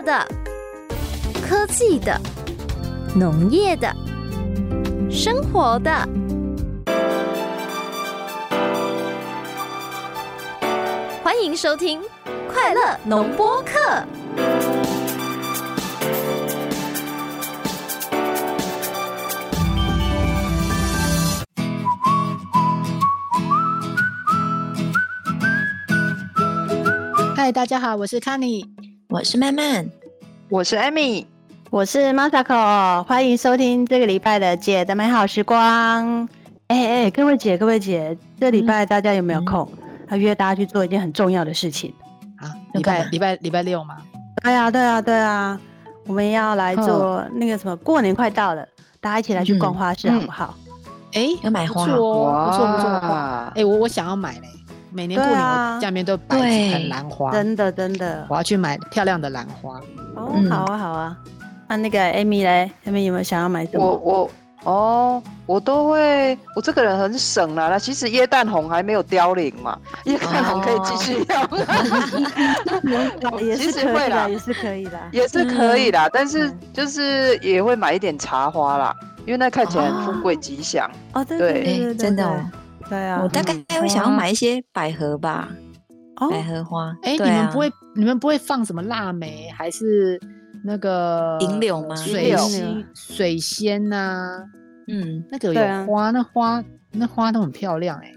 的、科技的、农业的、生活的。欢迎收听《快乐农播课》。嗨，大家好，我是 Kenny，我是曼曼，我是 Amy，我是 Masako，欢迎收听这个礼拜的姐的美好时光。哎哎，各位姐，各位姐，这礼拜大家有没有空？要约大家去做一件很重要的事情啊！礼拜礼拜礼拜六吗？对啊，对啊，对啊，我们要来做那个什么，过年快到了，大家一起来去逛花市好不好？哎，要买花哦，不错不错。哎，我我想要买嘞。每年过年我家里面都摆几盆兰花，真的真的，我要去买漂亮的兰花。哦，好啊好啊。那那个 Amy 嘞，Amy 有没有想要买什么？我我哦，我都会，我这个人很省啦。那其实椰蛋红还没有凋零嘛，椰蛋红可以继续用。也是可以啦，也是可以啦，也是可以啦。但是就是也会买一点茶花啦，因为那看起来很富贵吉祥。哦，对对对，真的。对啊，我大概会想要买一些百合吧，哦百合花。哎，你们不会，你们不会放什么腊梅，还是那个银柳吗？水仙、水仙呐，嗯，那个有花，那花那花都很漂亮哎，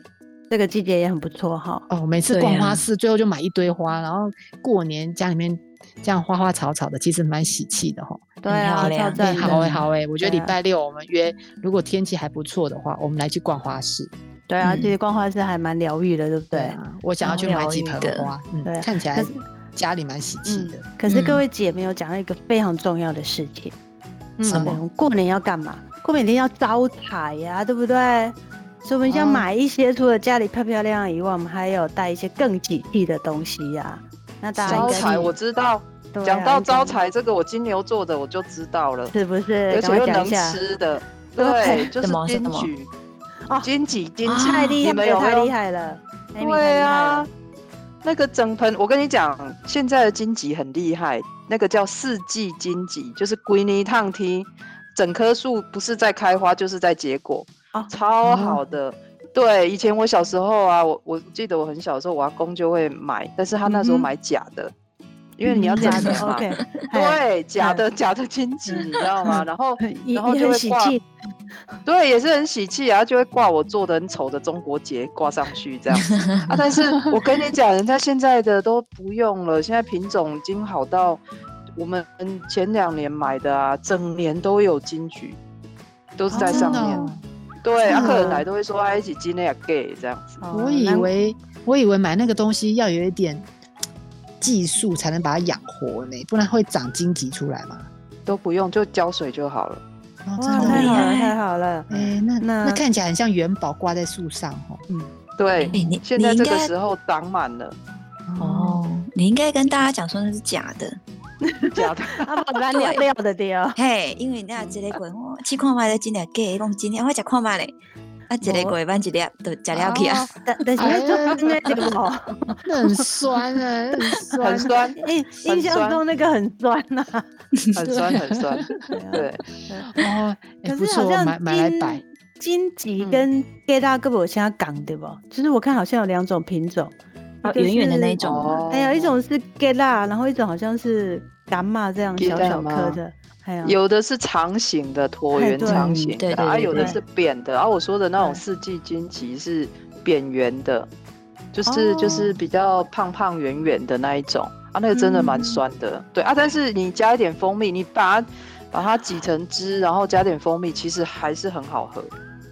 这个季节也很不错哈。哦，每次逛花市，最后就买一堆花，然后过年家里面这样花花草草的，其实蛮喜气的哈。对啊，好哎好哎，我觉得礼拜六我们约，如果天气还不错的话，我们来去逛花市。对啊，其实逛花市还蛮疗愈的，对不对？我想要去买几盆花，对，看起来家里蛮喜气的。可是各位姐没有讲到一个非常重要的事情，什么？过年要干嘛？过年要招财呀，对不对？所以我们要买一些，除了家里漂漂亮亮以外，我们还有带一些更喜气的东西呀。那大家招财我知道，讲到招财这个，我金牛座的我就知道了，是不是？而且又能吃的，对，就是金桔。金棘，金桔，太厉害了，太厉害了！对啊，那个整盆，我跟你讲，现在的金棘很厉害，那个叫四季金棘，就是龟泥烫梯，整棵树不是在开花就是在结果，超好的。对，以前我小时候啊，我我记得我很小的时候，我阿公就会买，但是他那时候买假的，因为你要假的嘛，对，假的假的金桔，你知道吗？然后然后就会挂。对，也是很喜气啊，就会挂我做的很丑的中国结挂上去这样 啊。但是我跟你讲，人家现在的都不用了，现在品种已经好到我们前两年买的啊，整年都有金桔，都是在上面。对，啊，客人来都会说啊，一起金那也给这样子。我以为我以为买那个东西要有一点技术才能把它养活呢，不然会长荆棘出来吗？都不用，就浇水就好了。哇，太好了，太好了！哎，那那那看起来很像元宝挂在树上哦。嗯，对，你现在这个时候长满了。哦，你应该跟大家讲说那是假的，假的，啊，不然料料的掉。嘿，因为那这个鬼，我去看卖的真的假，讲真的，我食看卖嘞。啊，一个月，搬一粒都食了去啊。但但是那真的这 个哦，很酸啊，很酸。印印象中那个很酸呐，很酸很酸。对，哦，可是好像买买来摆。金桔跟给大哥我现在讲对不？就是我看好像有两种品种，啊，圆圆的那种，还有一种是给大，然后一种好像是伽马这样小小颗的。有的是长形的椭圆长形的，啊，有的是扁的。啊我说的那种四季金桔是扁圆的，就是就是比较胖胖圆圆的那一种啊，那个真的蛮酸的。对啊，但是你加一点蜂蜜，你把它把它挤成汁，然后加点蜂蜜，其实还是很好喝。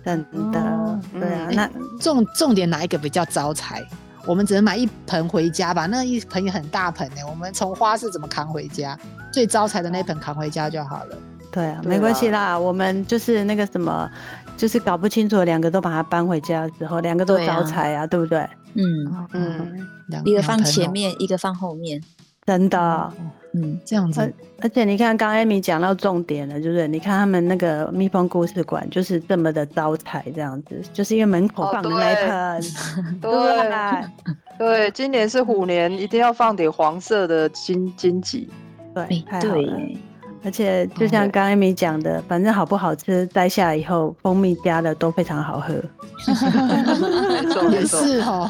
真的，对啊。那重重点哪一个比较招财？我们只能买一盆回家吧，那一盆也很大盆呢。我们从花市怎么扛回家？最招财的那盆扛回家就好了。对啊，没关系啦。我们就是那个什么，就是搞不清楚，两个都把它搬回家之后，两个都招财啊，对不对？嗯嗯，一个放前面，一个放后面，真的。嗯，这样子。而且你看，刚艾米讲到重点了，就是你看他们那个蜜蜂故事馆，就是这么的招财，这样子，就是因为门口放的那盆，对 对，今年是虎年，一定要放点黄色的金金桔。对哎，太好了。而且就像对刚刚 Amy 讲的，反正好不好吃，摘下来以后蜂蜜加的都非常好喝。是哦，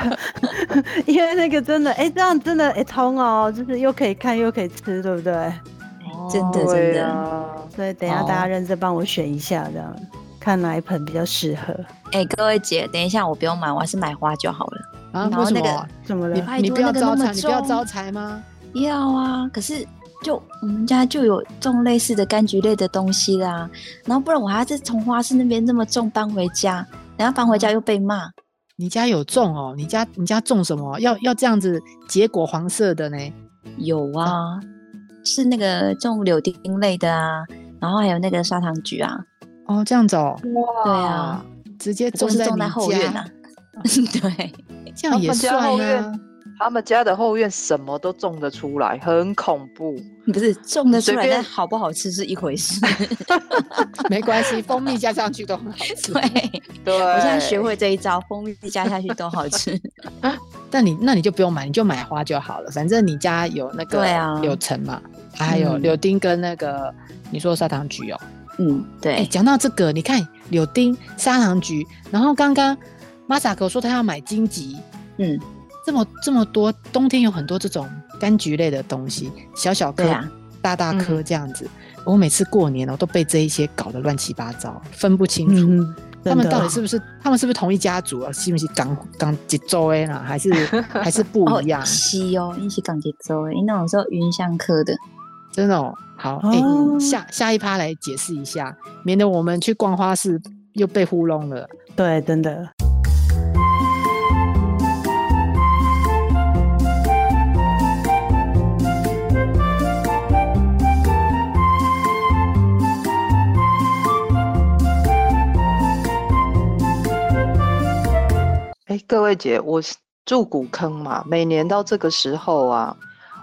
因为那个真的，哎、这样真的哎通哦，就是又可以看又可以吃，对不对？真的真的。啊，所以等一下哦大家认真帮我选一下，这样看哪一盆比较适合。哎，各位姐，等一下我不用买，我还是买花就好了。啊，然后那个为什么？怎么了你？你不要招财，你不要招财吗？要啊，可是就我们家就有种类似的柑橘类的东西啦，然后不然我还要再从花市那边那么重搬回家，等下搬回家又被骂。你家有种哦？你家你家种什么？要要这样子结果黄色的呢？有啊，是那个种柳丁类的啊，然后还有那个砂糖橘啊，哦，这样子哦，哇对啊，直接种在种在后院啊，。对，这样也算啊。他们家的后院什么都种得出来，很恐怖。不是种得出来，但好不好吃是一回事。没关系，蜂蜜加上去都很好吃。对，对，我现在学会这一招，蜂蜜加下去都好吃。但你那你就不用买，你就买花就好了。反正你家有那个柳橙嘛，还有嗯柳丁跟那个你说的砂糖橘哦。嗯，哎，对，讲到这个，你看柳丁、砂糖橘，然后刚刚 Masako 说他要买荆棘，嗯，这么这么多，冬天有很多这种柑橘类的东西，小小颗、啊大大颗这样子。我每次过年我，都被这一些搞得乱七八糟，分不清楚。嗯，他们到底是不是他们是不是同一家族啊？是不是港港几州的啦？还是 还是不一样？是哦，一起港节奏诶，那种时候云香科的，真的哦。好，哎、哦下下一趴来解释一下，免得我们去逛花市又被糊弄了。对，真的。各位姐，我是住古坑嘛，每年到这个时候啊，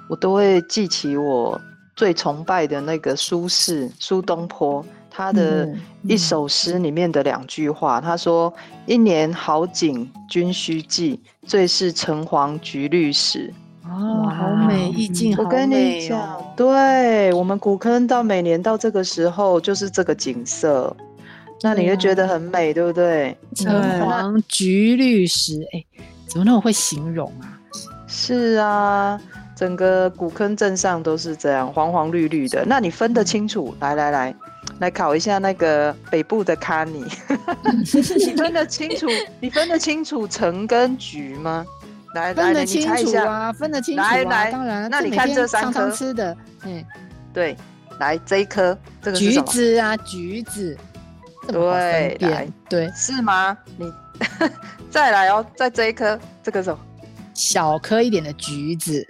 我都会记起我最崇拜的那个苏轼苏东坡，他的嗯一首诗里面的两句话，他说：“一年好景君须记，最是橙黄橘绿时。”哦，哇好美，意境好我跟美你讲哦，对我们古坑到每年到这个时候就是这个景色，那你就觉得很美，对不对？橙黄橘绿石，哎、怎么那么会形容啊？是啊，整个古坑镇上都是这样，黄黄绿绿的。那你分得清楚？来来来，来考一下那个北部的卡尼，你分得清楚？你分得清楚橙跟橘吗？来来来，你分得清猜一下。楚啊，分得清楚啊，来来当然，那你看这三颗吃的，嗯，对，来这一颗，这个橘？子啊，橘子，这么好分对来辨，对，是吗？你 再来哦，在这一颗，这个什么？小颗一点的橘子，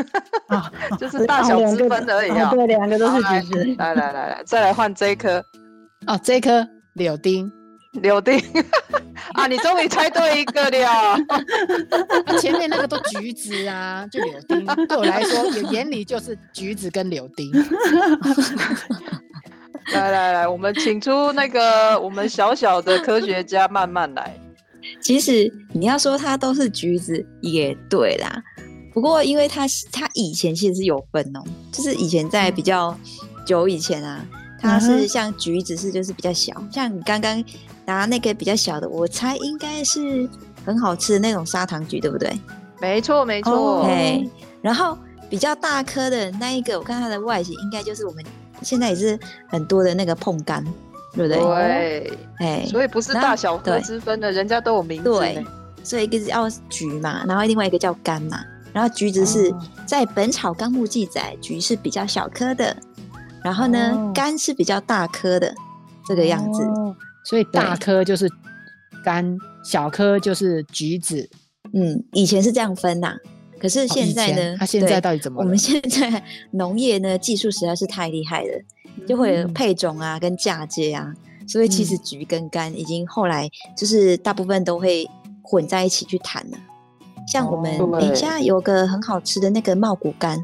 啊，就是大小之分而已啊。啊对，两个都是橘子。来来来来，再来换这一颗哦，这颗柳丁，柳丁 啊！你终于猜对一个了。前面那个都橘子啊，就柳丁，对我来说，眼眼里就是橘子跟柳丁。来来来，我们请出那个我们小小的科学家慢慢来。其实你要说它都是橘子也对啦，不过因为它是它以前其实是有分哦，就是以前在比较久以前啊，它嗯是像橘子是就是比较小，像你刚刚拿那个比较小的，我猜应该是很好吃的那种砂糖橘，对不对？没错没错哦，嘿，然后比较大颗的那一个，我看它的外形应该就是我们现在也是很多的那个碰柑，对不对？对，哎，所以不是大小颗对之分的，人家都有名字对。所以一个是叫橘嘛，然后另外一个叫柑嘛。然后橘子是哦在《本草纲目》记载，橘是比较小颗的，然后呢，哦柑是比较大颗的，这个样子。哦所以大颗就是柑，小颗就是橘子。嗯，以前是这样分呐、可是现在呢？前它现在对到底怎么？我们现在 农业呢，技术实在是太厉害了，就会配种啊，跟嫁接啊，所以其实橘跟柑已经后来就是大部分都会混在一起去谈了。像我们底下有个很好吃的那个茂谷柑，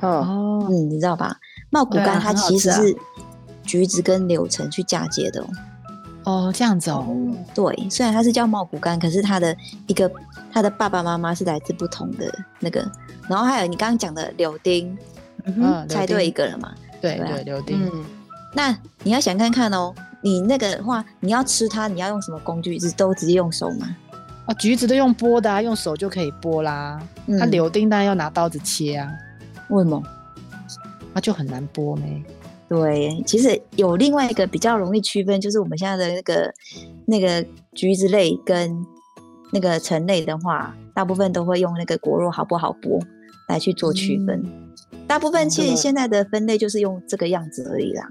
嗯，哦，嗯，你知道吧？茂谷柑它其实是橘子跟柳橙去嫁接的哦。哦，这样子哦，对，虽然它是叫茂谷柑，可是它的一个它的爸爸妈妈是来自不同的那个。然后还有你刚刚讲的柳丁，嗯，猜对一个了嘛？对对啊对，柳丁，嗯，那你要想看看哦，你那个话你要吃它，你要用什么工具？是都直接用手吗？哦，橘子都用剥的啊，用手就可以剥啦。嗯它柳丁当然要拿刀子切啊，为什么？那就很难剥没。对，其实有另外一个比较容易区分，就是我们现在的那个那个橘子类跟那个橙类的话，大部分都会用那个果肉好不好剥来去做区分。大部分其实这个现在的分类就是用这个样子而已啦。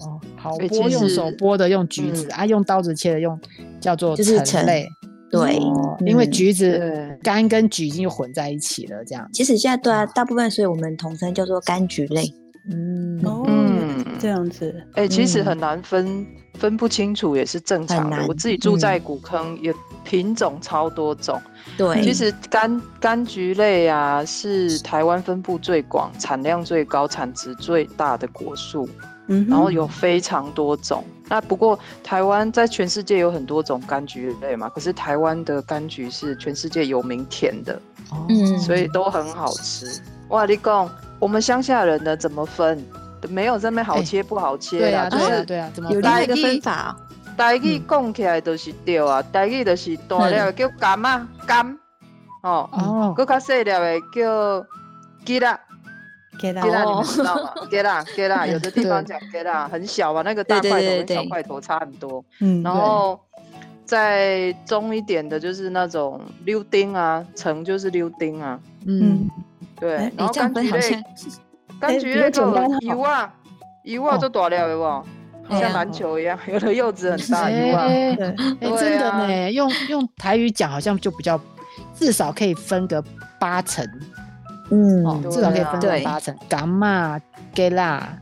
哦，好欸剥用手剥的用橘子、嗯啊，用刀子切的用叫做就是橙橙类。对，哦，因为嗯橘子对干跟橘已经混在一起了，这样。其实现在对啊，大部分所以我们统称叫做柑橘类。嗯，哦，嗯这样子，哎、其实嗯很难分、分不清楚也是正常的。我自己住在嗯古坑，也品种超多种。对，其实柑柑橘类啊，是台湾分布最广、产量最高、产值最大的果树，嗯，然后有非常多种。那不过台湾在全世界有很多种柑橘类嘛，可是台湾的柑橘是全世界有名甜的，哦嗯所以都很好吃。哇，你讲我们乡下人呢怎么分？没有这么好哎切不好切啦，对啊，就是对啊，对啊，怎么分有另外一个台语分法。台语讲起来都是对啊，台语就是大了叫柑啊柑，哦，哦，搁较细了的叫吉啦，给他吉啦你哦。们知道吗？吉啦吉啦，有的地方讲吉啦，很小啊，那个大对对块头跟对。对小块头差很多。嗯，然后再中一点的就是那种溜丁啊，橙就是溜丁啊，嗯，对哎，然后这样柑橘类柑橘比类就较简单哦油啊，油啊哦就大了的不？像篮球一样，有的柚子很大，油啊。哎真的啊呢，用用台语讲好像就比较，至少可以分个八成嗯，至少可以分个八成，干嘛、给啦、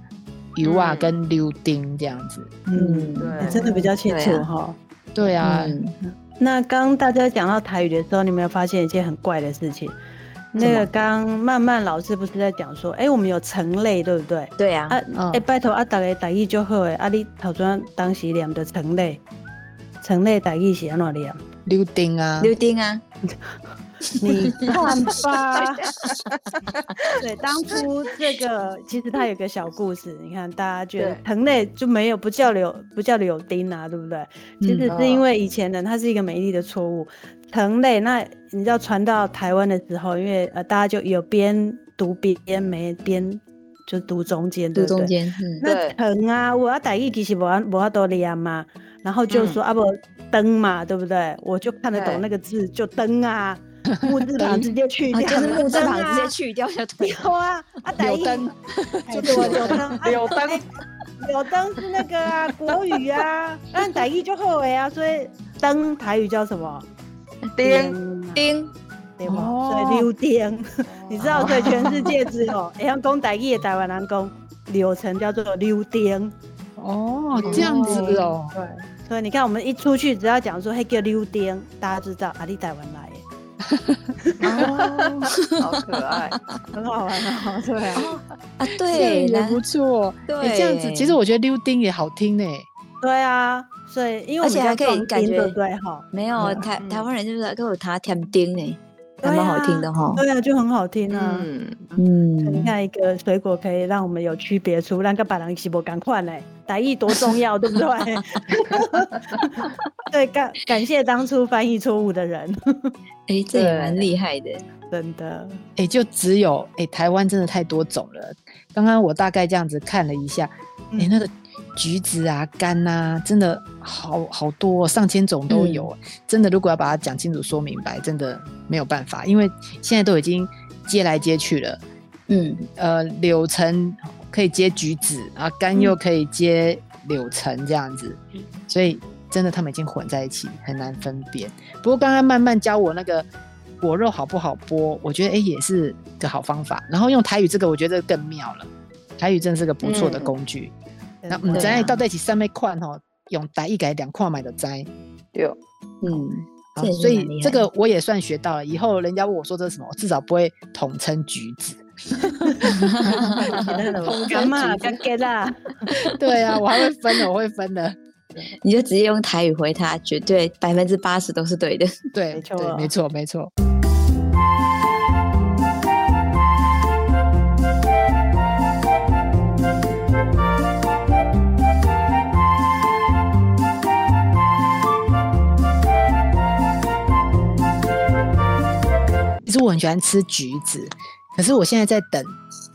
油啊嗯跟溜丁这样子。嗯，对哎真的比较清楚对啊哈。对啊，嗯那刚大家讲到台语的时候，你有没有发现一件很怪的事情？那个刚曼曼老师不是在讲说，哎、我们有成类，对不对？对啊。啊，哎、嗯拜托啊，大家台语就好诶，啊，你头先当时念的成类，成类台语是安怎念？柳丁啊，柳丁啊，你看吧，对，当初这个其实它有个小故事，你看大家觉得对。藤类就没有不叫柳不叫柳丁啊，对不对？其实嗯是因为以前人它是一个美丽的错误，藤类那你知道传到台湾的时候，因为呃大家就有边读边没边就读中间，对不对？读中间，嗯，那藤啊，我要台语其实无法无法多念嘛，然后就说、啊不灯嘛，对不对？我就看得懂那个字，就灯 啊，木字旁直接去掉，啊就是木字旁直接去掉就对了。有啊，啊台语柳灯，哎对有灯，有灯有灯是那个啊国语啊，那台语就后尾啊，所以灯台语叫什么？丁啊丁，对吧？哦所以溜丁，你知道，所以全世界只有会晓讲台语的台湾人讲柳橙叫做溜丁。哦，这样子哦，对，所以你看，我们一出去，只要讲说“嘿，叫溜丁”，大家知道啊，你台湾来的，哦 好可爱。很好玩哦。对啊，啊，对，也不错。对，哎，这样子，其实我觉得溜丁也好听呢。对啊，所以因为我们而且还可以感觉对哈？没有嗯台嗯台湾人就是给我他甜丁呢，还对蛮好听啊的哈。对啊，就很好听啊。嗯，嗯你看一个水果可以让我们有区别出，让个白人西伯赶快嘞，台语多重要，对不对？对，感感谢当初翻译错误的人，哎，这也对蛮厉害的。真的。哎，就只有哎，台湾真的太多种了。刚刚我大概这样子看了一下，哎，嗯那个橘子啊、柑啊，真的好好多、哦，上千种都有。真的，如果要把它讲清楚、说明白，真的没有办法，因为现在都已经接来接去了。嗯，呃，柳橙可以接橘子，啊，柑又可以接柳橙这样子，所以真的他们已经混在一起，很难分辨。不过刚刚慢慢教我那个果肉好不好剥，我觉得哎、诶也是个好方法。然后用台语这个，我觉得更妙了。台语真是个不错的嗯工具。那唔知对啊到底是上面看吼，用台语改两看买的摘。对，嗯，好这也是所以这个我也算学到了。以后人家问我说这是什么，我至少不会统称橘子。干嘛干干啦？对啊，我还会分的，我会分的。你就直接用台语回他，绝对百分之八十都是对的。对，没错对，没错，没错。其实我很喜欢吃橘子，可是我现在在等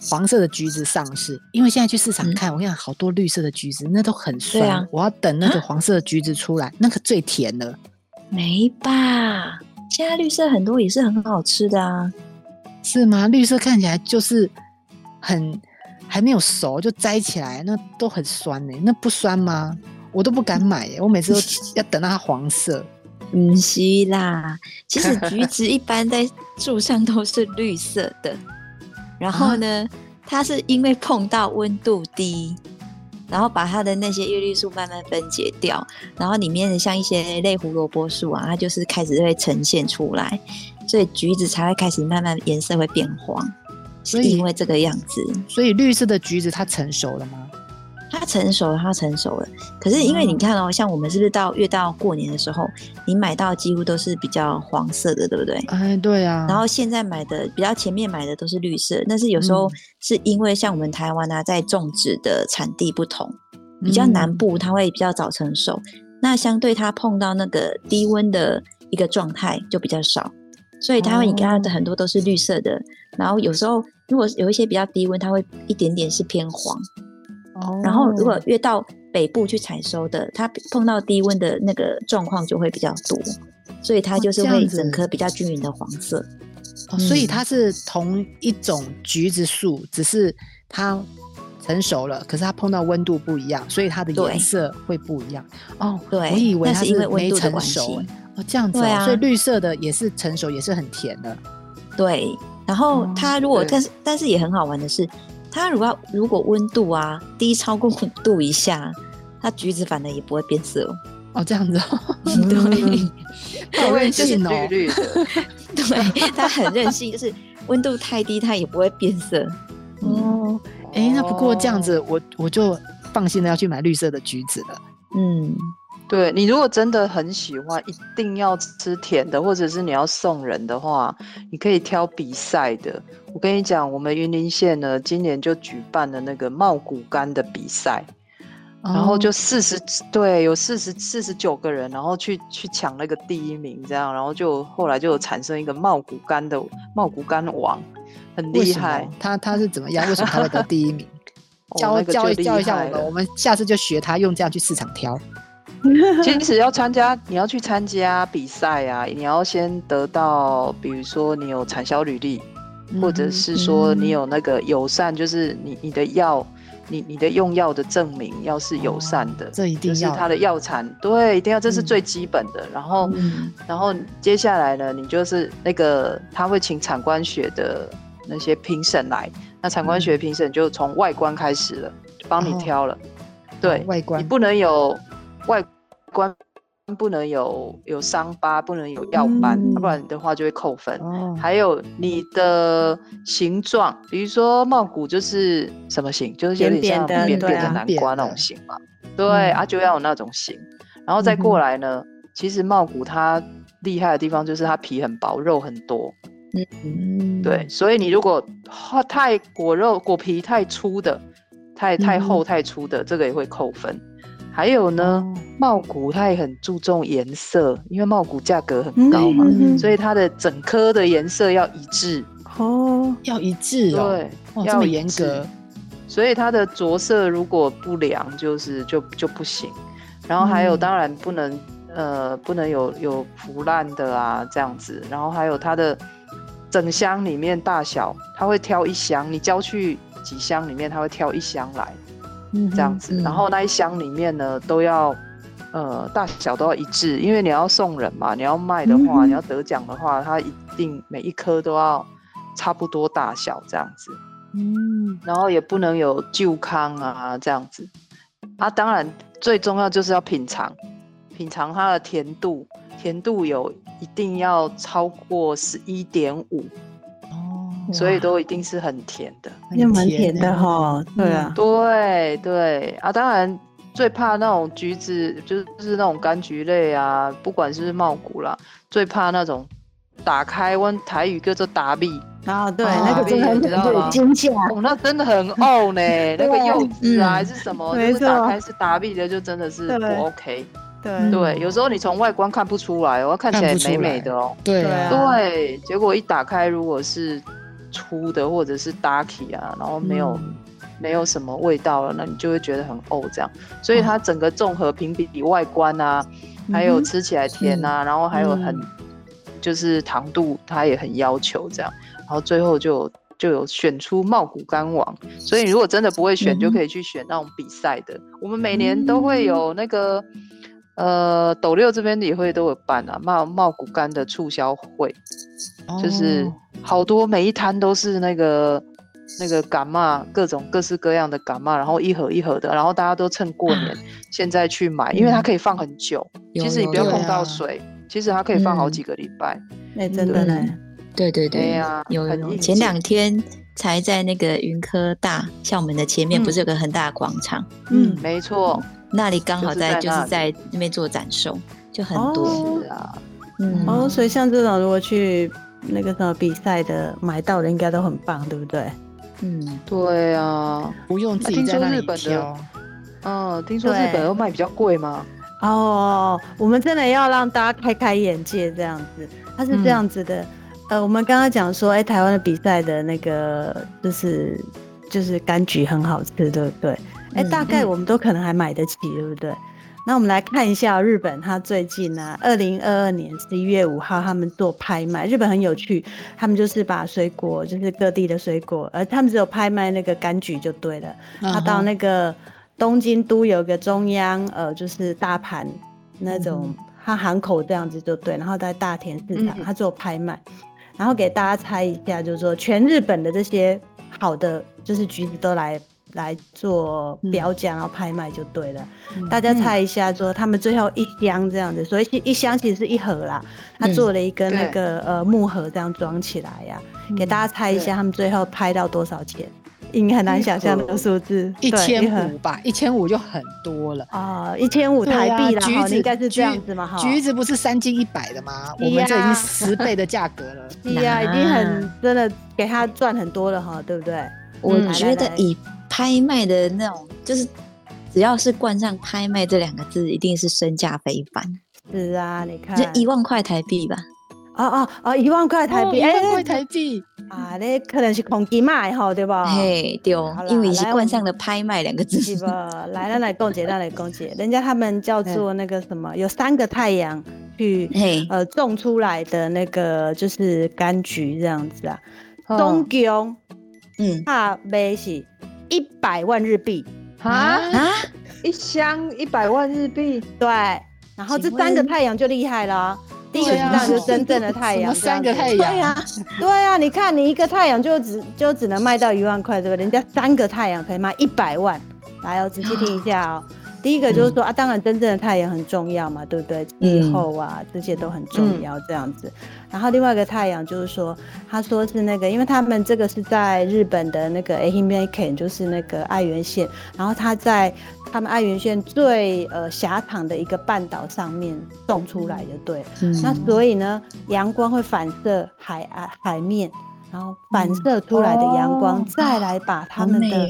黄色的橘子上市，因为现在去市场嗯看，我看好多绿色的橘子，那都很酸。啊我要等那个黄色的橘子出来，那个最甜了。没吧？现在绿色很多也是很好吃的啊。是吗？绿色看起来就是很还没有熟就摘起来，那都很酸呢、那不酸吗？我都不敢买耶、我每次都要等到它黄色。嗯，是啦。其实橘子一般在树上都是绿色的，然后呢，它是因为碰到温度低，然后把它的那些叶绿素慢慢分解掉，然后里面的像一些类胡萝卜素啊，它就是开始会呈现出来，所以橘子才会开始慢慢颜色会变黄，所以是因为这个样子。所以绿色的橘子它成熟了吗？它成熟了，它成熟了。可是因为你看哦，像我们是不是到越到过年的时候，你买到几乎都是比较黄色的，对不对？哎，对啊。然后现在买的比较前面买的都是绿色，但是有时候嗯是因为像我们台湾啊，在种植的产地不同，比较南嗯部它会比较早成熟，那相对它碰到那个低温的一个状态就比较少，所以它会你看它的很多都是绿色的，然后有时候如果有一些比较低温，它会一点点是偏黄，哦然后如果越到北部去采收的，它碰到低温的那个状况就会比较多，所以它哦就是会整颗比较均匀的黄色。哦，所以嗯它是同一种橘子树，只是它成熟了，可是它碰到温度不一样，所以它的颜色会不一样。哦，对我以为它是因为温没成度关系熟欸。哦，这样子、哦，对啊所以绿色的也是成熟，也是很甜的。对，然后哦它如果、对但是但是也很好玩的是，它如果如果温度啊低超过五度以下，它橘子反而也不会变色哦。哦，这样子、哦，对 好任就是性哦。绿绿的。对，它很任性，就是温度太低它也不会变色。哦，哎，那不过这样子，我我就放心的要去买绿色的橘子了。嗯，对你如果真的很喜欢，一定要吃甜的，或者是你要送人的话，你可以挑比赛的。我跟你讲，我们云林县呢，今年就举办了那个茂谷柑的比赛，然后就哦四十、对，有四十四十九个人，然后去去抢那个第一名，这样，然后就后来就有产生一个茂谷柑的茂谷柑王，很厉害。他他是怎么样？为什么他会得第一名？哦教教教一下我们，我们下次就学他用这样去市场挑。其实要参加，你要去参加比赛啊，你要先得到，比如说你有产销履历，或者嗯是说你嗯有那个友善，就是你你的药，你你的用药的证明要是友善的，哦这一定要就是它的药产，对，一定要，这是嗯。最基本的。然后，嗯。然后接下来呢，你就是那个他会请产官学的那些评审来，那产官学评审就从外观开始了，就帮你哦。挑了，对，外观。你不能有外观，不能有有伤疤，不能有药斑，不然的话就会扣分。哦，还有你的形状，比如说帽骨就是什么形，就是有点像扁扁的扁扁的对啊南瓜那种形嘛。对、嗯啊，就要有那种形。然后再过来呢，其实帽骨它厉害的地方就是它皮很薄，肉很多。嗯对，，所以你如果太果肉果皮太粗的，太太嗯厚太粗的，这个也会扣分。还有呢，哦。茂谷它也很注重颜色，因为茂谷价格很高嘛，嗯所以它的整颗的颜色要一致。哦，要一致哦，对，哦，要严格，所以它的着色如果不良，就是就就不行。然后还有，嗯。当然不能、呃不能有有腐烂的啊这样子。然后还有它的整箱里面大小，它会挑一箱，你交去几箱里面，它会挑一箱来。嗯这样子。嗯然后那一箱里面呢都要。呃，大小都要一致，因为你要送人嘛，你要卖的话，嗯你要得奖的话，它一定每一颗都要差不多大小这样子。嗯，然后也不能有旧糠啊这样子啊。当然，最重要就是要品尝，品尝它的甜度，甜度有一定要超过十一点五，哦，所以都一定是很甜的。很也蛮甜的欸，哈。对啊，对对啊，当然最怕那种橘子，就是就是那种柑橘类啊，不管是不是茂谷啦，最怕那种打开问台语叫做打币，啊，对，哦那个真的很你知道吗对惊吓，哦，那真的很哦呢，那个柚子啊嗯还是什么，没就是打开是打币的，就真的是不 OK。对对，有时候你从外观看不出来哦，看起来美美的哦。对啊对，结果一打开，如果是粗的或者是 darky 啊，然后没有、嗯没有什么味道了，那你就会觉得很呕这样。所以哦它整个综合评比外观啊，还有吃起来甜啊，然后还有很、就是糖度，它也很要求这样。然后最后就就有选出茂谷柑王，所以如果真的不会选，就可以去选那种比赛的。我们每年都会有那个。呃，斗六这边也会都有办啊，茂茂谷柑的促销会，就是哦。好多每一摊都是那个那个感冒，各种各式各样的感冒，然后一盒一盒的，然后大家都趁过年现在去买，因为它可以放很久，有其实你不要碰到水，其实它可以放好嗯几个礼拜。那真的呢，对对对，对呀有前两天才在那个云科大校门的前面，嗯。不是有个很大的广场，嗯，没错，那里刚好在就是在那边做展售，就很哦多。是啊，嗯，哦，所以像这种如果去那个什么比赛的买到的，应该都很棒，对不对？嗯，对啊，不用自己在那里说日本的挑，嗯，听说日本要卖比较贵吗？哦，我们真的要让大家开开眼界，这样子，它是这嗯样子的。呃，我们刚刚讲说，哎、台湾的比赛的那个就是就是柑橘很好吃，对不对？哎、嗯大概嗯我们都可能还买得起，对不对？那我们来看一下日本，它最近呢、二零二二年十一月五号，他们做拍卖。日本很有趣，他们就是把水果，就是各地的水果，而他们只有拍卖那个柑橘就对了。他到那个东京都有个中央呃，就是大盘那种，它喊口这样子就对，然后在大田市场嗯它做拍卖，然后给大家猜一下，就是说全日本的这些好的就是橘子都来。来做标价，然后拍卖就对了。大家猜一下，说他们最后一箱这样子，所以一箱其实是一盒啦。他做了一个那个呃木盒这样装起来呀、给大家猜一下，他们最后拍到多少钱？应该很难想象那个数字，一千五吧，一千五就很多了。啊，一千五台币啦，橘子哈应该是这橘样子嘛，哈。橘子不是三斤一百的吗？我们这已经十倍的价格了。对 呀，已经很 真的给他赚很多了哈，对不对？我嗯觉得以拍卖的那种，就是只要是冠上“拍卖”这两个字，一定是身价非凡，是啊，你看，就一万块台币吧。哦哦哦，一万块台币，哦一哎、万块台币，啊，那可能是空机卖哈，对吧？嘿，对因为是冠上了“拍卖”两个字。是吧？来，来来共姐，来来共姐，人家他们叫做那个什么，有三个太阳去嘿，呃种出来的那个就是柑橘这样子啊，哦。总共嗯。它卖是一百万日币，啊，啊，一箱一百万日币，对，然后这三个太阳就厉害了啊。第一个对啊当然就是真正的太阳，什么三个太阳？对呀，对啊，你看你一个太阳就只就只能卖到一万块，对不对？人家三个太阳可以卖一百万。来哦，仔细听一下哦。第一个就是说啊，当然真正的太阳很重要嘛，对不对？气候啊，这些都很重要，这样子。然后另外一个太阳就是说，他说是那个，因为他们这个是在日本的那个 e k e n 就是那个爱媛县，然后他在他们爱媛县最呃狭长的一个半岛上面种出来的，对。嗯。那所以呢，阳光会反射海啊海面，然后反射出来的阳光，哦。再来把它好们的、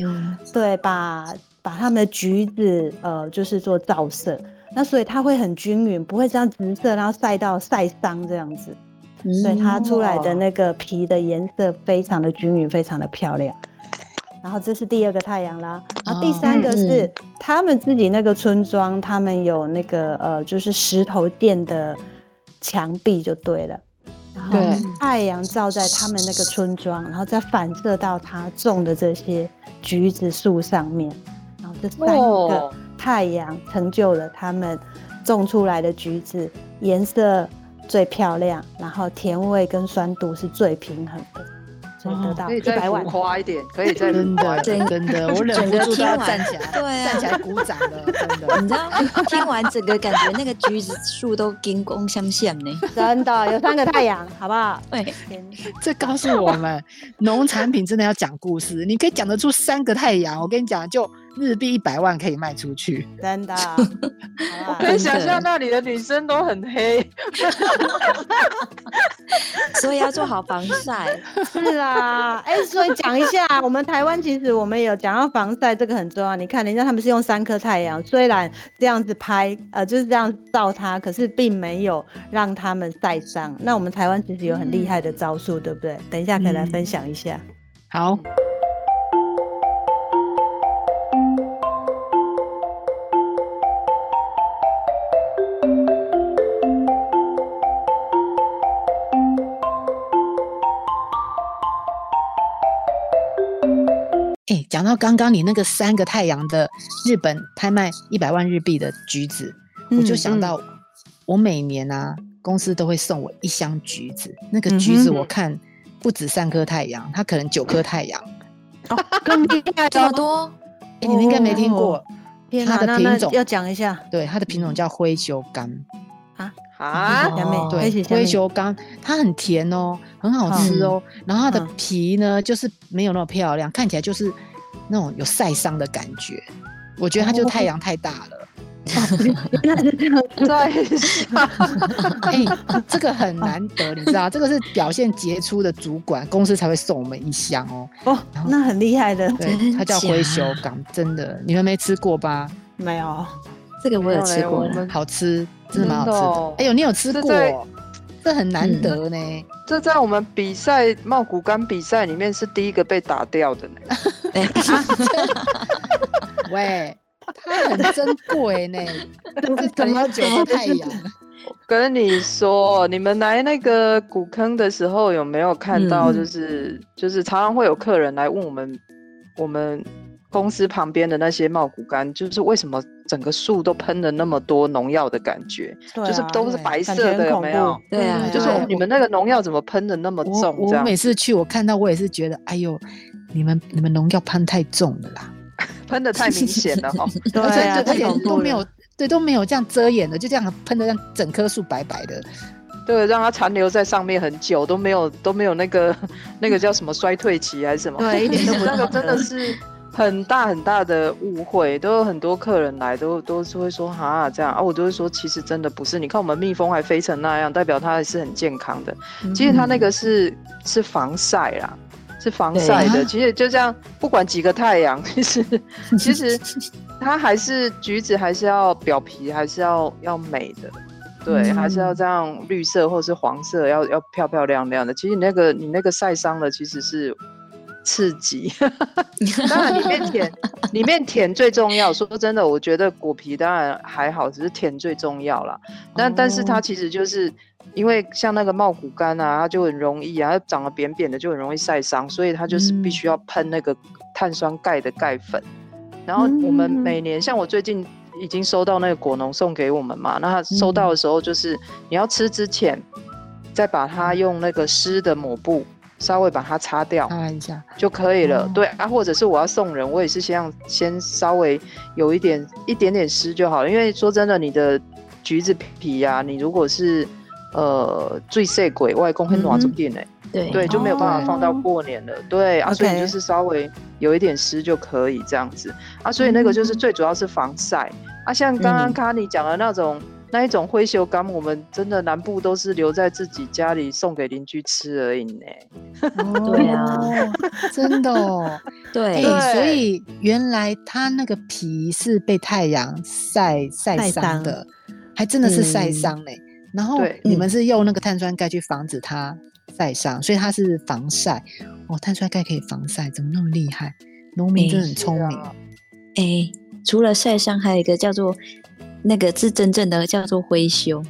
对把把它们的橘子呃就是做照射，那所以它会很均匀，不会这样直射，然后晒到晒伤这样子，所以它出来的那个皮的颜色非常的均匀，非常的漂亮。然后这是第二个太阳啦，然后第三个是、嗯他们自己那个村庄，他们有那个呃，就是石头垫的墙壁就对了。然后对太阳照在他们那个村庄，然后再反射到他种的这些橘子树上面，这三个哦太阳成就了他们种出来的橘子颜色最漂亮，然后甜味跟酸度是最平衡的，所以得到可以再一百万浮。夸一点，可以再真的。真的，我忍不住都要站起来，对啊站起来鼓掌了，真的。你知道，听完整个感觉那个橘子树都金光相向呢。真的有三个太阳，好不好？对，天这告诉我们，农产品真的要讲故事。你可以讲得出三个太阳，我跟你讲，就日币一百万可以卖出去。真的，我可以想象那里的女生都很黑，所以要做好防晒。是啊，哎，所以讲一下，我们台湾其实我们有讲到防晒，这个很重要。你看人家他们是用三颗太阳，虽然这样子拍，呃，就是这样照它，可是并没有让他们晒伤。那我们台湾其实有很厉害的招数，对不对？等一下可以来分享一下。好。讲到刚刚你那个三个太阳的日本拍卖一百万日币的橘子，我就想到我每年啊公司都会送我一箱橘子，那个橘子我看不止三颗太阳，它可能九颗太阳，这么多，你们应该没听过它的品种，要讲一下，对，它的品种叫灰球柑啊？啊，对，灰修柑它很甜哦，很好吃哦，然后它的皮呢就是没有那么漂亮，看起来就是。那种有晒伤的感觉，我觉得它就太阳太大了。那是这样。晒 哎，这个很难得，你知道，这个是表现杰出的主管公司才会送我们一箱哦。哦，那很厉害的，对，它叫灰熊港，真的，你们没吃过吧？没有，这个我有吃过，好吃，真的蛮好吃的。哎呦，你有吃过？这很难得呢。这在我们比赛茂谷柑比赛里面是第一个被打掉的呢。喂，它很珍贵呢，怎么九个太阳？跟你说，你们来那个古坑的时候有没有看到？就是就是常常会有客人来问我们，我们公司旁边的那些茂谷柑，就是为什么整个树都喷了那么多农药的感觉？就是都是白色的，有没有？对啊，就是你们那个农药怎么喷的那么重？我每次去，我看到我也是觉得，哎呦。你们你们农药喷太重了啦，喷的太明显了哈，对啊，而且都没有对都没有这样遮掩的，就这样喷的让整棵树白白的，对，让它残留在上面很久都没有都没有那个那个叫什么衰退期还是什么？对，一点都不 那个真的是很大很大的误会，都有很多客人来都都是会说哈这样啊，我都会说其实真的不是，你看我们蜜蜂还飞成那样，代表它还是很健康的，其实它那个是是防晒啦。是防晒的，其实就这样，不管几个太阳，其实其实它还是橘子，还是要表皮还是要要美的，对，还是要这样绿色或是黄色，要要漂漂亮亮的。其实你那个你那个晒伤了，其实是刺激。当然里面甜，里面甜最重要。说真的，我觉得果皮当然还好，只是甜最重要啦。但但是它其实就是。因为像那个茂谷柑啊，它就很容易啊，它长得扁扁的就很容易晒伤，所以它就是必须要喷那个碳酸钙的钙粉。然后我们每年，像我最近已经收到那个果农送给我们嘛，那他收到的时候就是你要吃之前，再把它用那个湿的抹布稍微把它擦掉，擦一下就可以了。对啊，或者是我要送人，我也是先先稍微有一点一点点湿就好了。因为说真的，你的橘子皮呀，你如果是呃，最晒鬼外公会暖住店呢，对对，就没有办法放到过年了。对啊，所以就是稍微有一点湿就可以这样子啊。所以那个就是最主要是防晒啊。像刚刚卡尼讲的那种那一种灰修柑，我们真的南部都是留在自己家里送给邻居吃而已呢。对啊，真的哦。对，所以原来它那个皮是被太阳晒晒伤的，还真的是晒伤嘞。然后你们是用那个碳酸钙去防止它晒伤，所以它是防晒哦。碳酸钙可以防晒，怎么那么厉害？农民真的很聪明。哎，除了晒伤，还有一个叫做那个是真正的叫做灰修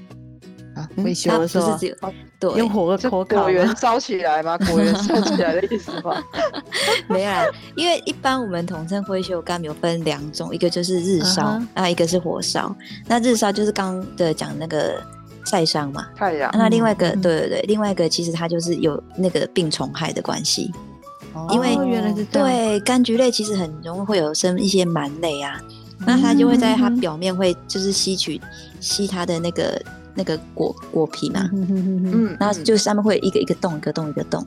啊，灰修不是只有对用火火果园烧起来吗？果园烧起来的意思吗？没有，因为一般我们统称灰修柑有分两种，一个就是日烧啊，一个是火烧。那日烧就是刚的讲那个。晒伤嘛，太阳。那另外一个，对对对，另外一个其实它就是有那个病虫害的关系，因为原来是对柑橘类其实很容易会有生一些螨类啊，那它就会在它表面会就是吸取吸它的那个那个果果皮嘛，嗯，然后就上面会一个一个洞一个洞一个洞，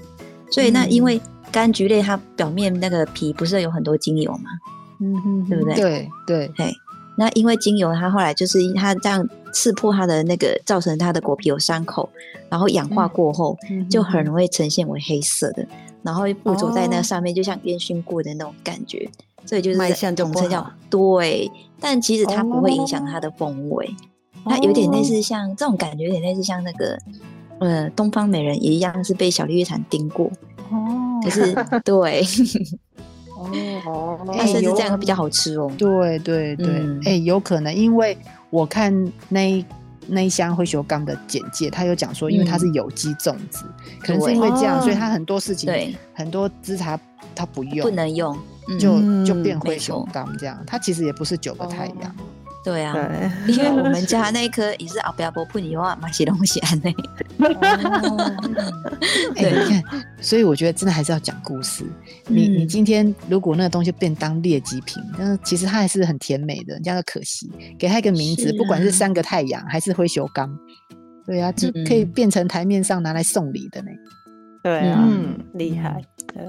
所以那因为柑橘类它表面那个皮不是有很多精油嘛，嗯哼对不对？对对，嘿，那因为精油它后来就是它这样刺破它的那个，造成它的果皮有伤口，然后氧化过后、嗯就很容易呈现为黑色的，然后附着在那哦。上面，就像烟熏过的那种感觉，所以就是卖相就不统称叫好对，但其实它不会影响它的风味，它有点类似像这种感觉，有点类似像那个呃东方美人一样，是被小绿叶蝉叮过，哦可是 对，哦它甚至有这样会比较好吃哦。对对对，哎、嗯有可能，因为我看那一那一箱灰熊缸的简介，他有讲说，因为它是有机种植，可能是因为这样，对所以它很多事情，对，很多资茶它不用，不能用，嗯就嗯就变灰熊这样。它其实也不是九个太阳，对啊。对，因为我们家 那一颗也是后壁无喷油啊，嘛是东西安尼。哎、对你看，所以我觉得真的还是要讲故事。你你嗯今天如果那个东西变当劣迹品，那其实它还是很甜美的，人家的可惜，给它一个名字，是不管是啊三个太阳还是灰熊缸，对啊，就可以嗯变成台面上拿来送礼的呢。对啊，嗯厉害。对，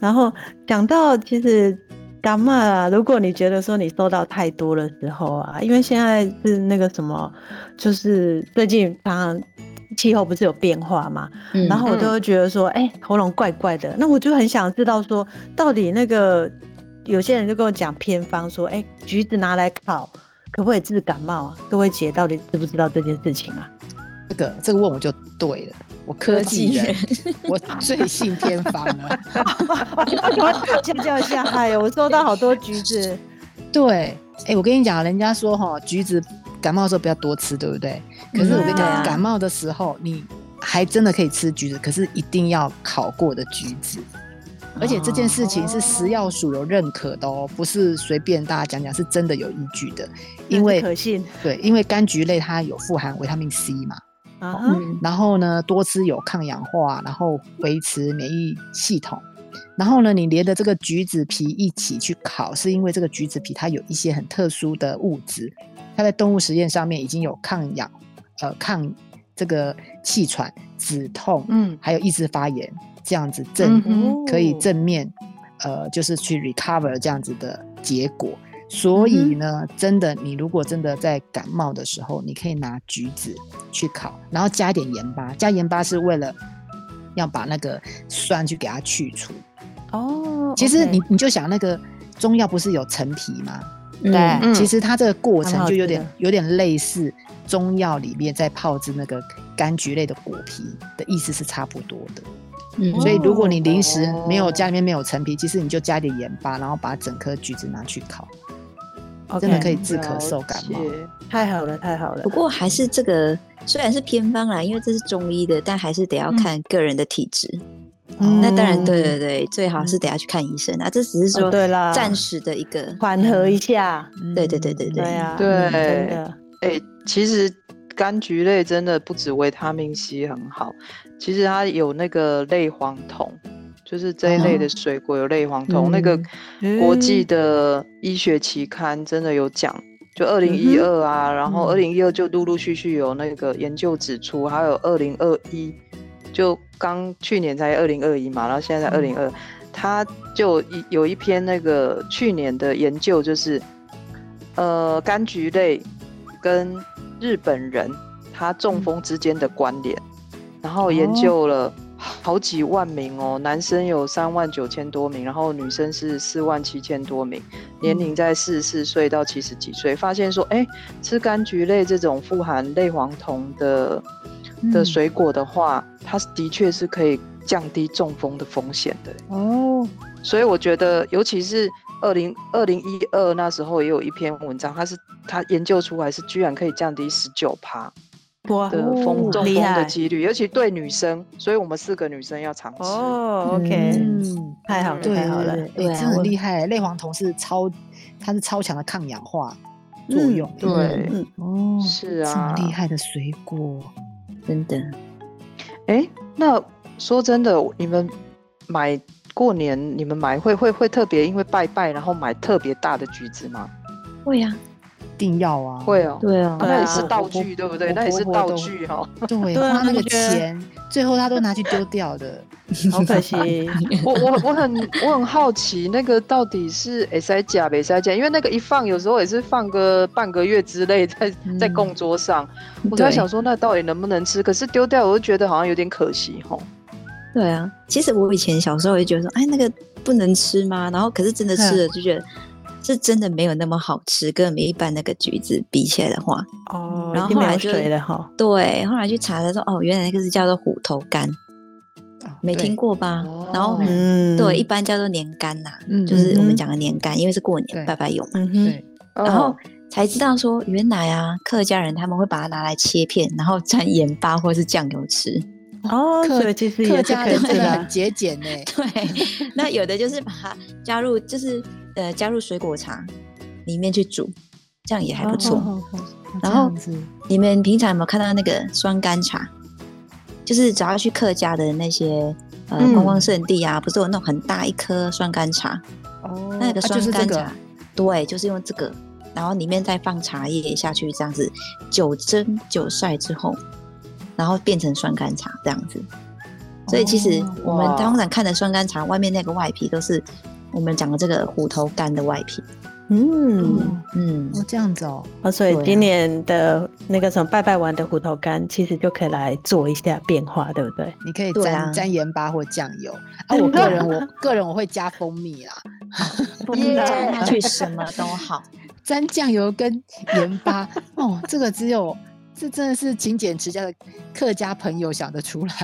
然后讲到其实感冒啊，如果你觉得说你收到太多的时候啊，因为现在是那个什么，就是最近常常气候不是有变化嘛，嗯然后我就会觉得说，哎、喉咙怪怪的，那我就很想知道说，到底那个有些人就跟我讲偏方说，哎、橘子拿来烤可不可以治感冒啊？各位姐到底知不知道这件事情啊？这个这个问我就对了，我科技人，我最信偏方了。教教一下，哎呦，我收到好多橘子，对，哎、我跟你讲，人家说哈，橘子感冒的时候不要多吃，对不对？可是我跟你讲，感冒的时候你还真的可以吃橘子，可是一定要烤过的橘子。而且这件事情是食药署有认可的哦，不是随便大家讲讲，是真的有依据的。因为可信对，因为柑橘类它有富含维他命 C 嘛，啊，嗯然后呢，多吃有抗氧化，然后维持免疫系统。然后呢，你连着这个橘子皮一起去烤，是因为这个橘子皮它有一些很特殊的物质，它在动物实验上面已经有抗氧、呃抗这个气喘、止痛，嗯还有抑制发炎这样子正、嗯可以正面呃就是去 recover 这样子的结果。所以呢，真的，你如果真的在感冒的时候，你可以拿橘子去烤，然后加一点盐巴。加盐巴是为了要把那个酸去给它去除。哦，其实你你就想那个中药不是有陈皮吗？对嗯其实它这个过程就有点有点类似中药里面在泡制那个柑橘类的果皮的意思是差不多的。嗯所以如果你临时哦没有家里面没有陈皮，其实你就加点盐巴，然后把整颗橘子拿去烤真的可以治咳嗽感冒。太好了，太好了不。过还是这个虽然是偏方啦，因为这是中医的，但还是得要看个人的体质。嗯那当然，对对对，最好是得要去看医生啊。这只是说哦对啦暂时的一个缓和一下，嗯对对对对对啊，对哎、其实柑橘类真的不止维他命 C 很好，其实它有那个类黄酮，就是这一类的水果有类黄酮，那个国际的医学期刊真的有讲。就二零一二啊，然后二零一二就陆陆续续有那个研究指出，还有二零二一，就刚去年才二零二一嘛，然后现在二零二，他就一有一篇那个去年的研究，就是呃柑橘类跟日本人他中风之间的关联，然后研究了好几万名哦，男生有三万九千多名，然后女生是四万七千多名，年龄在四十四岁到七十几岁，发现说，哎，吃柑橘类这种富含类黄酮的的嗯。水果的话，它的确是可以降低中风的风险的。哦，所以我觉得，尤其是二零二零一二那时候也有一篇文章，它是它研究出来是居然可以降低十九趴。哇的风、中风的几率，尤其对女生，所以我们四个女生要常吃。哦，OK，嗯，太好了，太好了真的很厉害。类黄酮是超，它是超强的抗氧化作嗯用。对嗯，哦，是啊这么啊厉害的水果，真的。哎，那说真的，你们买过年，你们买会会会特别因为拜拜，然后买特别大的橘子吗？会呀，定要啊。会哦，对啊，那也啊是道具，对不对？那也是道具哈。对，花那个钱，最后他都拿去丢掉的。好可惜。我我我很我很好奇，那个到底是 S I 假没 S I 假？因为那个一放，有时候也是放个半个月之类，在在嗯供桌上。我在想说，那到底能不能吃？可是丢掉，我就觉得好像有点可惜哈。对啊，其实我以前小时候也觉得说，哎，那个不能吃吗？然后可是真的吃了就觉得，是真的没有那么好吃，跟我们一般那个橘子比起来的话，哦，然后后来就水了。对，后来去查他说，哦，原来那个是叫做虎头柑，没听过。过吧？然后哦嗯，对，一般叫做年柑呐，嗯就是我嗯们讲的年柑，因为是过年拜拜用嘛。嗯哼，对，然后哦才知道说，原来啊，客家人他们会把它拿来切片，然后蘸盐巴或是酱油吃。哦，客所以其实也是客家人真的很啊。节俭呢。对，那有的就是把它加入，就是呃加入水果茶里面去煮，这样也还不错。然后你们平常有没有看到那个酸甘茶？就是只要去客家的那些呃嗯观光圣地啊，不是有那种很大一颗酸甘茶？哦，那个酸啊就是这个甘茶，对，就是用这个，然后里面再放茶叶下去，这样子久蒸久晒之后，然后变成酸甘茶这样子。所以其实哦我们通常看的酸甘茶外面那个外皮都是我们讲的这个虎头柑的外皮。嗯，嗯，哦，这样子哦，哦，所以今年的那个什么拜拜完的虎头柑，其实就可以来做一下变化，对不对？你可以沾、沾盐巴或酱油 啊。我个人我个人我会加蜂蜜啦，你加下去什么都好。沾酱油跟盐巴哦，这个只有这真的是勤俭持家的客家朋友想得出来。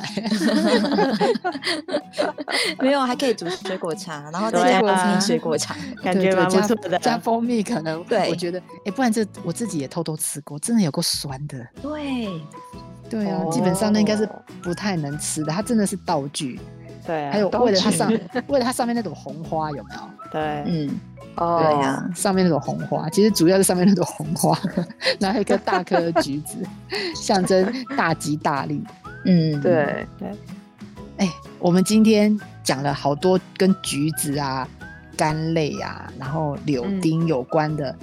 没有，还可以煮水果茶，然后再对加蜂啊蜜水果茶。感觉蛮不错的。加蜂蜜可能对我觉得哎、不然这我自己也偷偷吃过，真的有够酸的。对，对啊，基本上那应该是哦不太能吃的，它真的是道具。对啊，还有为了它上 为了它上面那朵红花有没有？对，嗯，哦。对呀、上面那朵红花，其实主要是上面那朵红花，然后一颗大颗的橘子，象征大吉大利。嗯，对对，哎、我们今天讲了好多跟橘子啊、柑类啊，然后柳丁有关的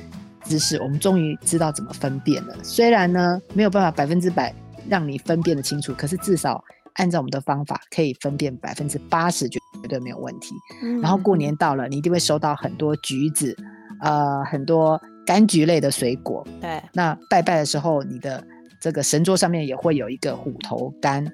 知识，我们终于知道怎么分辨了。虽然呢没有办法百分之百让你分辨的清楚，可是至少按照我们的方法，可以分辨百分之八十，绝对没有问题。然后过年到了，你一定会收到很多橘子，呃，很多柑橘类的水果。对，那拜拜的时候，你的这个神桌上面也会有一个虎头柑。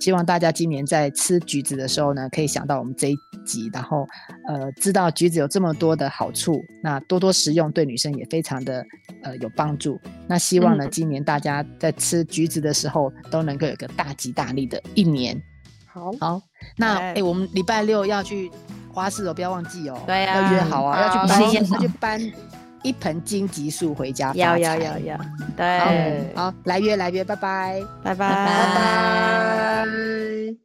希望大家今年在吃橘子的时候呢，可以想到我们这一集，然后呃，知道橘子有这么多的好处，那多多食用对女生也非常的呃有帮助。那希望呢，嗯今年大家在吃橘子的时候都能够有个大吉大利的一年。好，好，那哎、对我们礼拜六要去花市哦，不要忘记哦。对啊要约好啊，要去搬，要去搬一盆荆棘树回家要要要要，对，好，来约来约，拜。拜。拜。拜拜。拜拜。